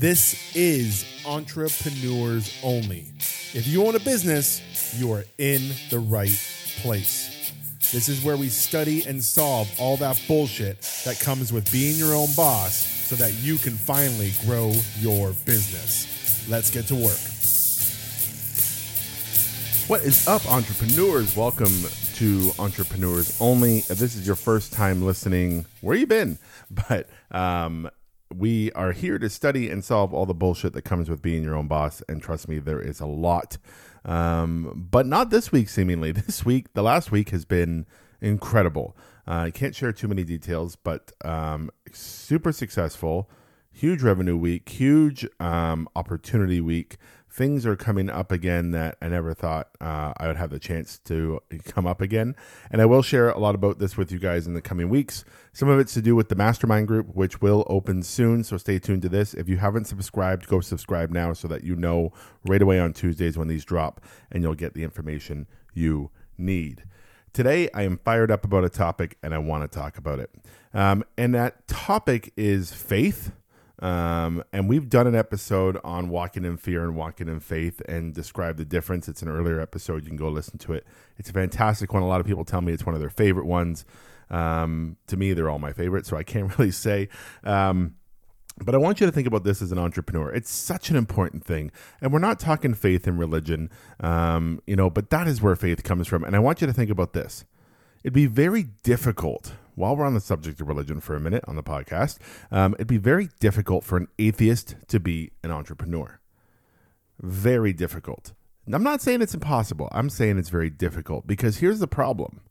This is Entrepreneurs Only. If you own a business, you are in the right place. This is where we study and solve all that bullshit that comes with being your own boss so that you can finally grow your business. Let's get to work. What is up, entrepreneurs? Welcome to Entrepreneurs Only. If this is your first time listening, where you been? But um, we are here to study and solve all the bullshit that comes with being your own boss. And trust me, there is a lot. Um, but not this week, seemingly. This week, the last week has been incredible. Uh, I can't share too many details, but um, super successful, huge revenue week, huge um, opportunity week things are coming up again that I never thought uh, I would have the chance to come up again. And I will share a lot about this with you guys in the coming weeks. Some of it's to do with the mastermind group, which will open soon. So stay tuned to this. If you haven't subscribed, go subscribe now so that you know right away on Tuesdays when these drop and you'll get the information you need. Today, I am fired up about a topic and I want to talk about it. Um, and that topic is faith um, and we've done an episode on walking in fear and walking in faith and describe the difference. It's an earlier episode. You can go listen to it. It's a fantastic one. A lot of people tell me it's one of their favorite ones. Um, to me, they're all my favorites, so I can't really say. Um, but I want you to think about this as an entrepreneur. It's such an important thing. And we're not talking faith and religion, um, you know, but that is where faith comes from. And I want you to think about this. It'd be very difficult while we're on the subject of religion for a minute on the podcast, um, it'd be very difficult for an atheist to be an entrepreneur. Very difficult. I'm not saying it's impossible. I'm saying it's very difficult because here's the problem.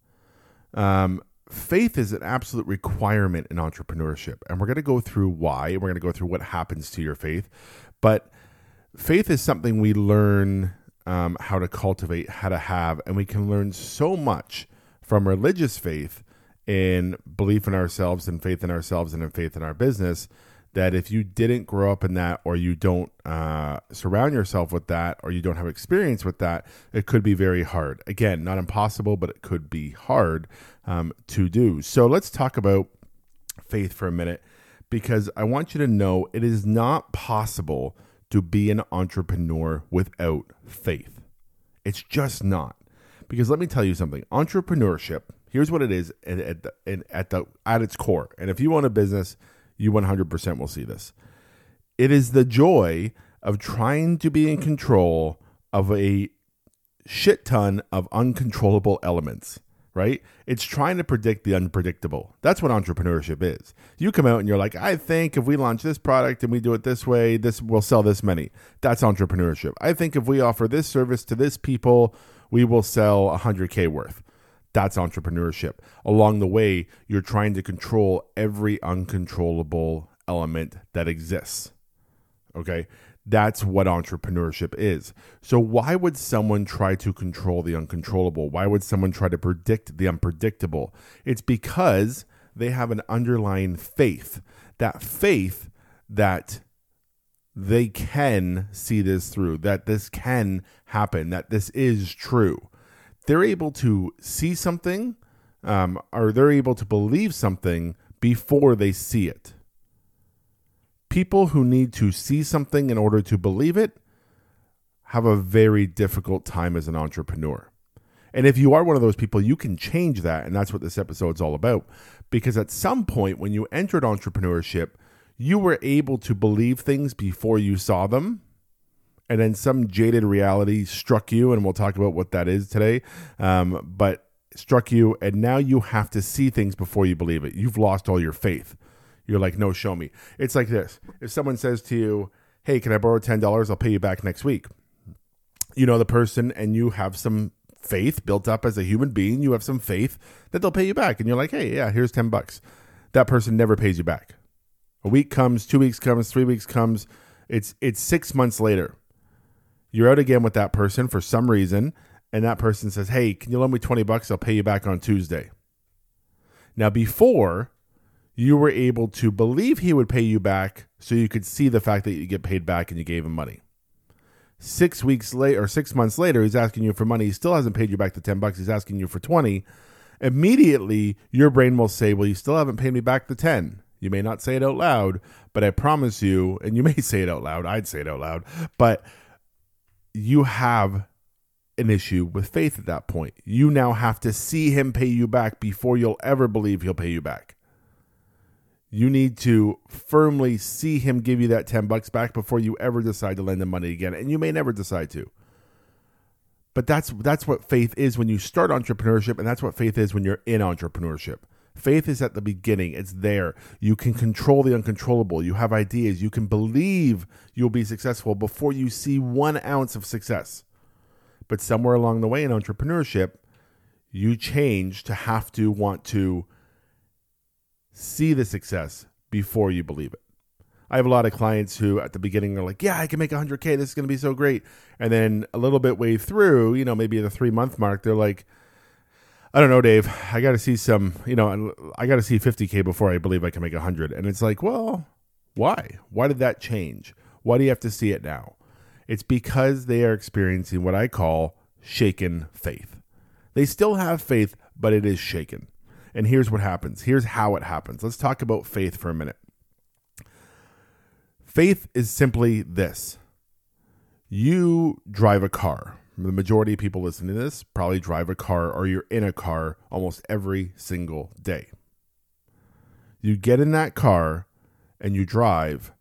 Um, faith is an absolute requirement in entrepreneurship. And we're going to go through why. and We're going to go through what happens to your faith. But faith is something we learn um, how to cultivate, how to have, and we can learn so much from religious faith in belief in ourselves and faith in ourselves and in faith in our business that if you didn't grow up in that or you don't uh, surround yourself with that or you don't have experience with that it could be very hard. Again not impossible but it could be hard um, to do. So let's talk about faith for a minute because i want you to know it is not possible to be an entrepreneur without faith. It's just not. Because let me tell you something. Entrepreneurship Here's what it is at, at, the, at, the, at its core. And if you own a business, you 100% will see this. It is the joy of trying to be in control of a shit ton of uncontrollable elements, right? It's trying to predict the unpredictable. That's what entrepreneurship is. You come out and you're like, I think if we launch this product and we do it this way, this will sell this many. That's entrepreneurship. I think if we offer this service to this people, we will sell 100K worth. That's entrepreneurship. Along the way, you're trying to control every uncontrollable element that exists. Okay? That's what entrepreneurship is. So, why would someone try to control the uncontrollable? Why would someone try to predict the unpredictable? It's because they have an underlying faith. That faith that they can see this through, that this can happen, that this is true they're able to see something um, or they're able to believe something before they see it. People who need to see something in order to believe it have a very difficult time as an entrepreneur. And if you are one of those people, you can change that. And that's what this episode's all about. Because at some point, when you entered entrepreneurship, you were able to believe things before you saw them and then some jaded reality struck you, and we'll talk about what that is today. Um, but struck you, and now you have to see things before you believe it. You've lost all your faith. You're like, no, show me. It's like this: if someone says to you, "Hey, can I borrow ten dollars? I'll pay you back next week." You know the person, and you have some faith built up as a human being. You have some faith that they'll pay you back, and you're like, "Hey, yeah, here's ten bucks." That person never pays you back. A week comes, two weeks comes, three weeks comes. It's it's six months later you're out again with that person for some reason, and that person says, Hey, can you loan me 20 bucks? I'll pay you back on Tuesday. Now, before, you were able to believe he would pay you back so you could see the fact that you get paid back and you gave him money. Six weeks later, or six months later, he's asking you for money. He still hasn't paid you back the 10 bucks. He's asking you for 20. Immediately, your brain will say, Well, you still haven't paid me back the 10. You may not say it out loud, but I promise you, and you may say it out loud, I'd say it out loud, but you have an issue with faith at that point. You now have to see him pay you back before you'll ever believe he'll pay you back. You need to firmly see him give you that 10 bucks back before you ever decide to lend him money again. And you may never decide to. But that's that's what faith is when you start entrepreneurship and that's what faith is when you're in entrepreneurship. Faith is at the beginning. It's there. You can control the uncontrollable. You have ideas. You can believe you'll be successful before you see 1 ounce of success. But somewhere along the way in entrepreneurship, you change to have to want to see the success before you believe it. I have a lot of clients who at the beginning are like, yeah, I can make 100K. This is going to be so great. And then a little bit way through, you know, maybe the three month mark, they're like, I don't know, Dave. I got to see some, you know, I got to see 50K before I believe I can make 100. And it's like, well, why? Why did that change? Why do you have to see it now? It's because they are experiencing what I call shaken faith. They still have faith, but it is shaken. And here's what happens. Here's how it happens. Let's talk about faith for a minute. Faith is simply this you drive a car. The majority of people listening to this probably drive a car or you're in a car almost every single day. You get in that car and you drive,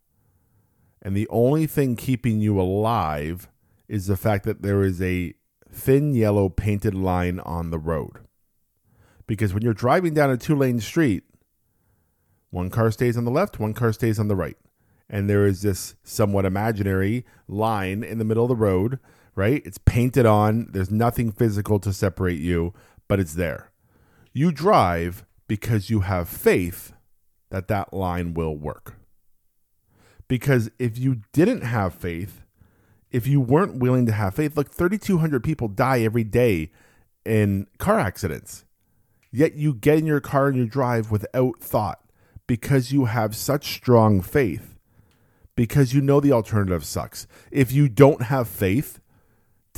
and the only thing keeping you alive is the fact that there is a thin yellow painted line on the road. Because when you're driving down a two lane street, one car stays on the left, one car stays on the right. And there is this somewhat imaginary line in the middle of the road, right? It's painted on. There's nothing physical to separate you, but it's there. You drive because you have faith that that line will work. Because if you didn't have faith, if you weren't willing to have faith, look, 3,200 people die every day in car accidents. Yet you get in your car and you drive without thought because you have such strong faith, because you know the alternative sucks. If you don't have faith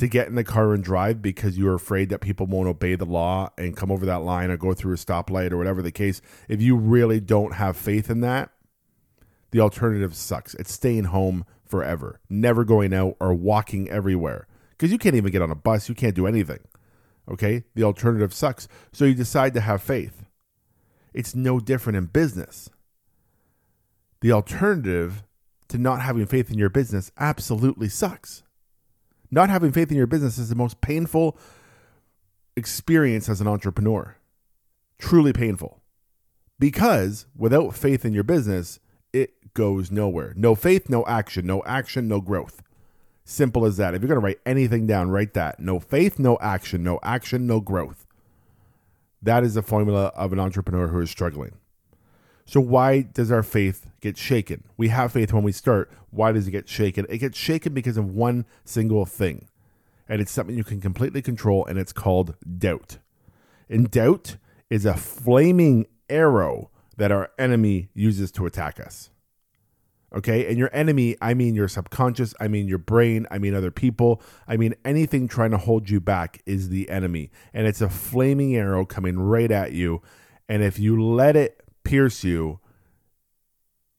to get in the car and drive because you're afraid that people won't obey the law and come over that line or go through a stoplight or whatever the case, if you really don't have faith in that, the alternative sucks. It's staying home forever, never going out or walking everywhere because you can't even get on a bus. You can't do anything. Okay? The alternative sucks. So you decide to have faith. It's no different in business. The alternative to not having faith in your business absolutely sucks. Not having faith in your business is the most painful experience as an entrepreneur. Truly painful. Because without faith in your business, it goes nowhere. No faith, no action. No action, no growth. Simple as that. If you're going to write anything down, write that. No faith, no action. No action, no growth. That is the formula of an entrepreneur who is struggling. So, why does our faith get shaken? We have faith when we start. Why does it get shaken? It gets shaken because of one single thing. And it's something you can completely control, and it's called doubt. And doubt is a flaming arrow that our enemy uses to attack us. Okay. And your enemy, I mean your subconscious, I mean your brain, I mean other people, I mean anything trying to hold you back is the enemy. And it's a flaming arrow coming right at you. And if you let it pierce you,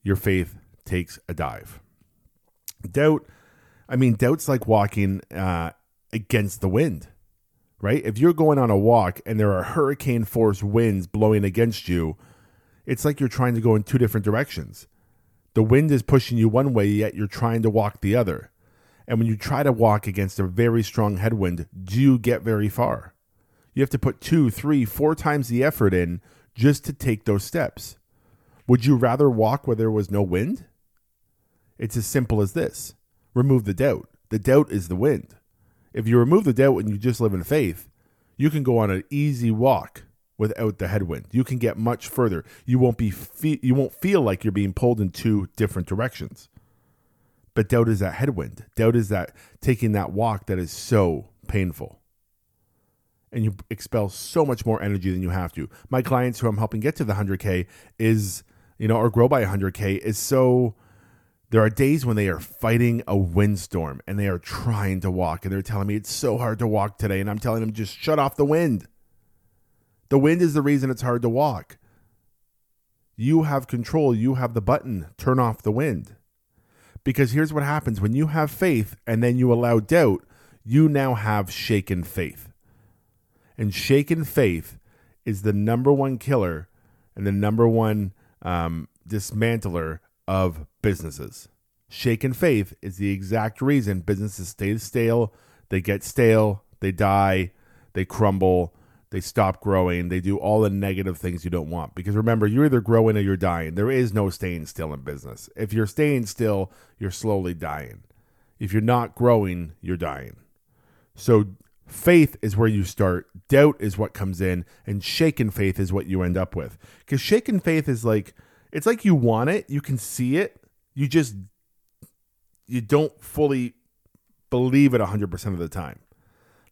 your faith takes a dive. Doubt, I mean, doubt's like walking uh, against the wind, right? If you're going on a walk and there are hurricane force winds blowing against you, it's like you're trying to go in two different directions the wind is pushing you one way, yet you're trying to walk the other. And when you try to walk against a very strong headwind, do you get very far? You have to put two, three, four times the effort in just to take those steps. Would you rather walk where there was no wind? It's as simple as this remove the doubt. The doubt is the wind. If you remove the doubt and you just live in faith, you can go on an easy walk without the headwind. You can get much further. You won't be fe- you won't feel like you're being pulled in two different directions. But doubt is that headwind. Doubt is that taking that walk that is so painful. And you expel so much more energy than you have to. My clients who I'm helping get to the 100K is, you know, or grow by 100K is so. There are days when they are fighting a windstorm and they are trying to walk and they're telling me it's so hard to walk today. And I'm telling them just shut off the wind. The wind is the reason it's hard to walk. You have control. You have the button. Turn off the wind. Because here's what happens when you have faith and then you allow doubt, you now have shaken faith. And shaken faith is the number one killer and the number one um, dismantler of businesses. Shaken faith is the exact reason businesses stay stale, they get stale, they die, they crumble, they stop growing, they do all the negative things you don't want. Because remember, you're either growing or you're dying. There is no staying still in business. If you're staying still, you're slowly dying. If you're not growing, you're dying. So faith is where you start, doubt is what comes in, and shaken faith is what you end up with. Because shaken faith is like, it's like you want it, you can see it, you just you don't fully believe it 100% of the time.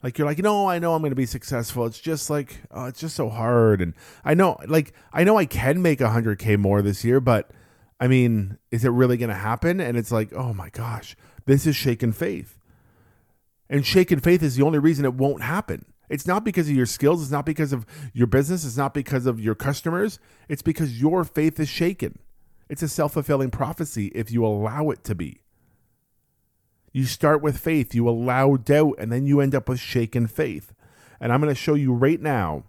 Like you're like know i know i'm going to be successful. It's just like oh, it's just so hard. And i know like i know i can make 100k more this year but i mean is it really going to happen? And it's like oh my gosh this is shaken faith and shaken faith is the only reason it won't happen it's not because of your skills it's not because of your business it's not because of your customers it's because your faith is shaken it's a self-fulfilling prophecy if you allow it to be you start with faith, you allow doubt, and then you end up with shaken faith. And I'm going to show you right now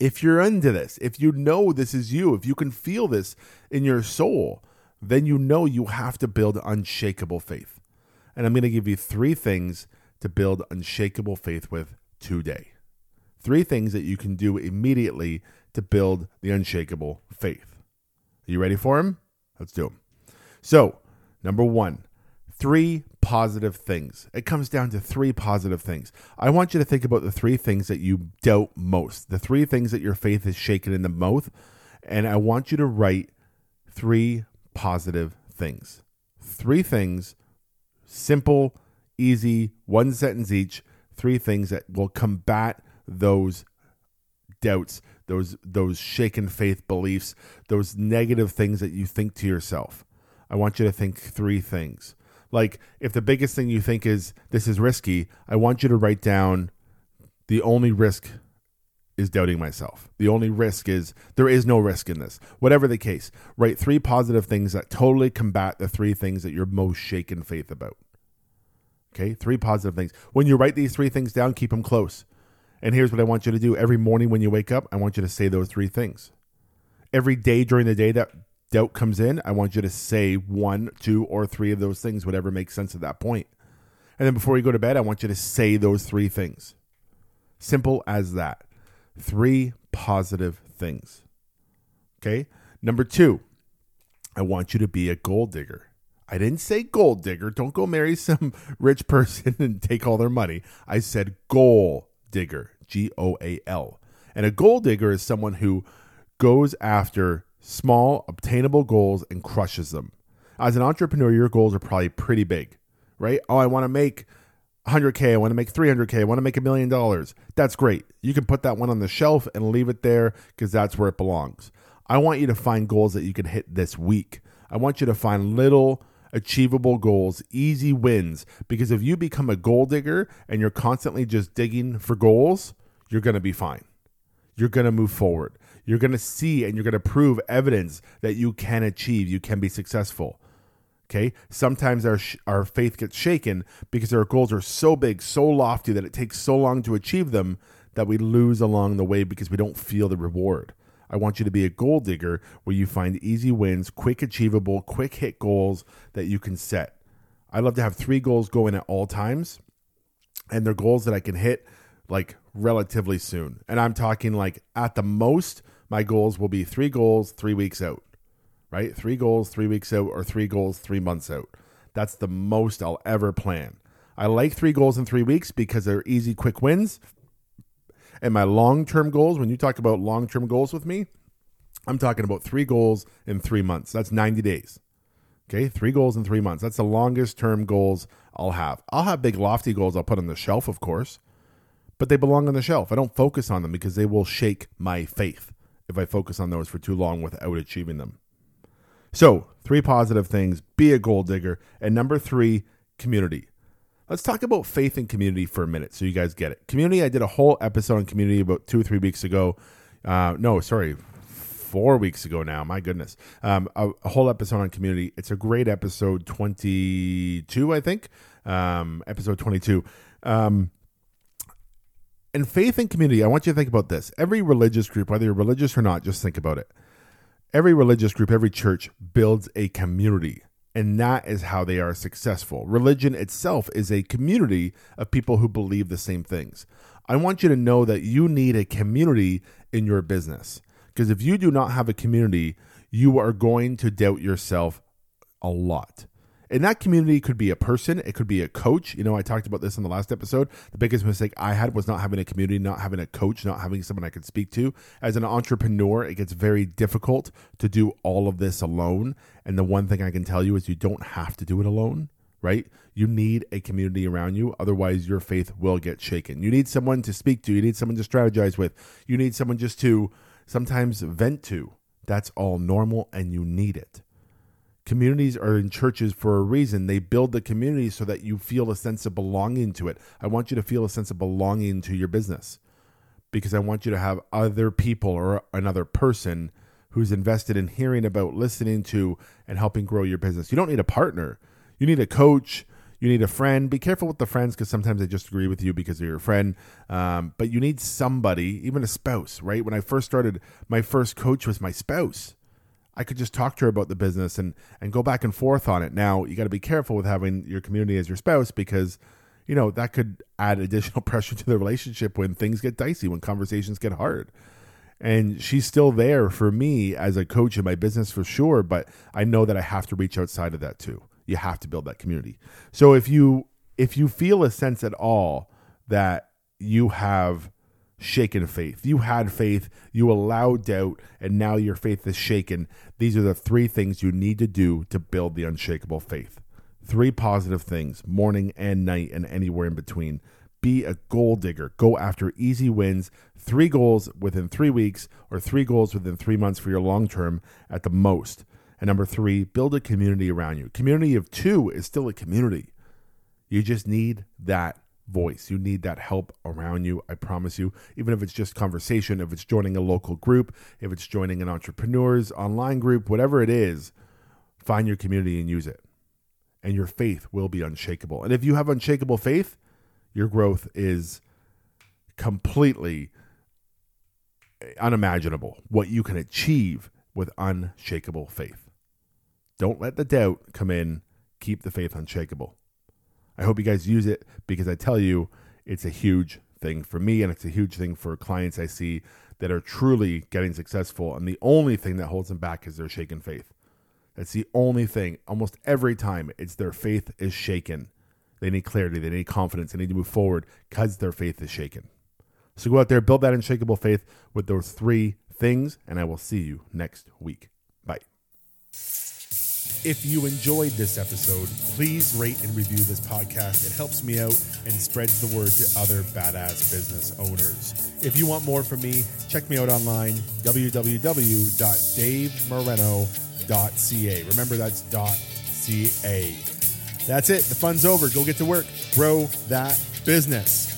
if you're into this, if you know this is you, if you can feel this in your soul, then you know you have to build unshakable faith. And I'm going to give you three things to build unshakable faith with today. Three things that you can do immediately to build the unshakable faith. Are you ready for them? Let's do them. So, number one, three positive things. It comes down to three positive things. I want you to think about the three things that you doubt most, the three things that your faith is shaken in the most. and I want you to write three positive things. Three things, simple, easy, one sentence each, three things that will combat those doubts, those those shaken faith beliefs, those negative things that you think to yourself. I want you to think three things. Like, if the biggest thing you think is this is risky, I want you to write down the only risk is doubting myself. The only risk is there is no risk in this. Whatever the case, write three positive things that totally combat the three things that you're most shaken faith about. Okay, three positive things. When you write these three things down, keep them close. And here's what I want you to do every morning when you wake up, I want you to say those three things. Every day during the day that doubt comes in, I want you to say one, two, or three of those things, whatever makes sense at that point. And then before you go to bed, I want you to say those three things. Simple as that. Three positive things. Okay. Number two, I want you to be a gold digger. I didn't say gold digger. Don't go marry some rich person and take all their money. I said goal digger, G O A L. And a gold digger is someone who goes after small, obtainable goals and crushes them. As an entrepreneur, your goals are probably pretty big, right? Oh, I want to make 100K, I want to make 300K, I want to make a million dollars. That's great. You can put that one on the shelf and leave it there because that's where it belongs. I want you to find goals that you can hit this week. I want you to find little achievable goals, easy wins. Because if you become a goal digger and you're constantly just digging for goals, you're going to be fine. You're going to move forward. You're going to see and you're going to prove evidence that you can achieve, you can be successful. Okay. Sometimes our sh- our faith gets shaken because our goals are so big, so lofty that it takes so long to achieve them that we lose along the way because we don't feel the reward. I want you to be a goal digger where you find easy wins, quick achievable, quick hit goals that you can set. I love to have three goals going at all times, and they're goals that I can hit like relatively soon. And I'm talking like at the most my goals will be three goals, three weeks out, right? Three goals, three weeks out, or three goals, three months out. That's the most I'll ever plan. I like three goals in three weeks because they're easy, quick wins. And my long term goals, when you talk about long term goals with me, I'm talking about three goals in three months. That's 90 days. Okay, three goals in three months. That's the longest term goals I'll have. I'll have big, lofty goals I'll put on the shelf, of course, but they belong on the shelf. I don't focus on them because they will shake my faith if I focus on those for too long without achieving them. So, three positive things be a goal digger. And number three, community. Let's talk about faith and community for a minute so you guys get it. Community, I did a whole episode on community about two or three weeks ago. Uh, no, sorry, four weeks ago now. My goodness, um, a, a, whole episode on community. It's a great episode, twenty two, I think. Um, episode twenty two. Um, and faith and community. I want you to think about this. Every religious group, whether you're religious or not, just think about it. Every religious group, every church builds a community, and that is how they are successful. Religion itself is a community of people who believe the same things. I want you to know that you need a community in your business. Because if you do not have a community, you are going to doubt yourself a lot. And that community could be a person, it could be a coach. You know, I talked about this in the last episode. The biggest mistake I had was not having a community, not having a coach, not having someone I could speak to. As an entrepreneur, it gets very difficult to do all of this alone. And the one thing I can tell you is you don't have to do it alone, right? You need a community around you. Otherwise, your faith will get shaken. You need someone to speak to, you need someone to strategize with, you need someone just to sometimes vent to. That's all normal and you need it. Communities are in churches for a reason. They build the community so that you feel a sense of belonging to it. I want you to feel a sense of belonging to your business because I want you to have other people or another person who's invested in hearing about, listening to, and helping grow your business. You don't need a partner. You need a coach. You need a friend. Be careful with the friends because sometimes they just agree with you because they're your friend. Um, but you need somebody, even a spouse, right? When I first started, my first coach was my spouse. I could just talk to her about the business and and go back and forth on it. Now you got to be careful with having your community as your spouse because you know that could add additional pressure to the relationship when things get dicey, when conversations get hard. And she's still there for me as a coach in my business for sure, but I know that I have to reach outside of that too. You have to build that community. So if you if you feel a sense at all that you have shaken faith. You had faith, you allowed doubt, and now your faith is shaken. These are the three things you need to do to build the unshakable faith. Three positive things, morning and night, and anywhere in between. Be a goal digger. Go after easy wins, three goals within three weeks, or three goals within three months for your long term at the most. And number three, build a community around you. Community of two is still a community. You just need that voice. You need that help around you. I promise you. Even if it's just conversation, if it's joining a local group, if it's joining an entrepreneur's online group, whatever it is, find your community and use it. And your faith will be unshakable. And if you have unshakable faith, your growth is completely unimaginable what you can achieve with unshakable faith. Don't let the doubt come in. Keep the faith unshakable. I hope you guys use it because I tell you, it's a huge thing for me and it's a huge thing for clients I see that are truly getting successful. And the only thing that holds them back is their shaken faith. That's the only thing. Almost every time, it's their faith is shaken. They need clarity, they need confidence, they need to move forward because their faith is shaken. So go out there, build that unshakable faith with those three things, and I will see you next week. Bye. If you enjoyed this episode, please rate and review this podcast. It helps me out and spreads the word to other badass business owners. If you want more from me, check me out online www.davemoreno.ca. Remember that's .ca. That's it. The fun's over. Go get to work. Grow that business.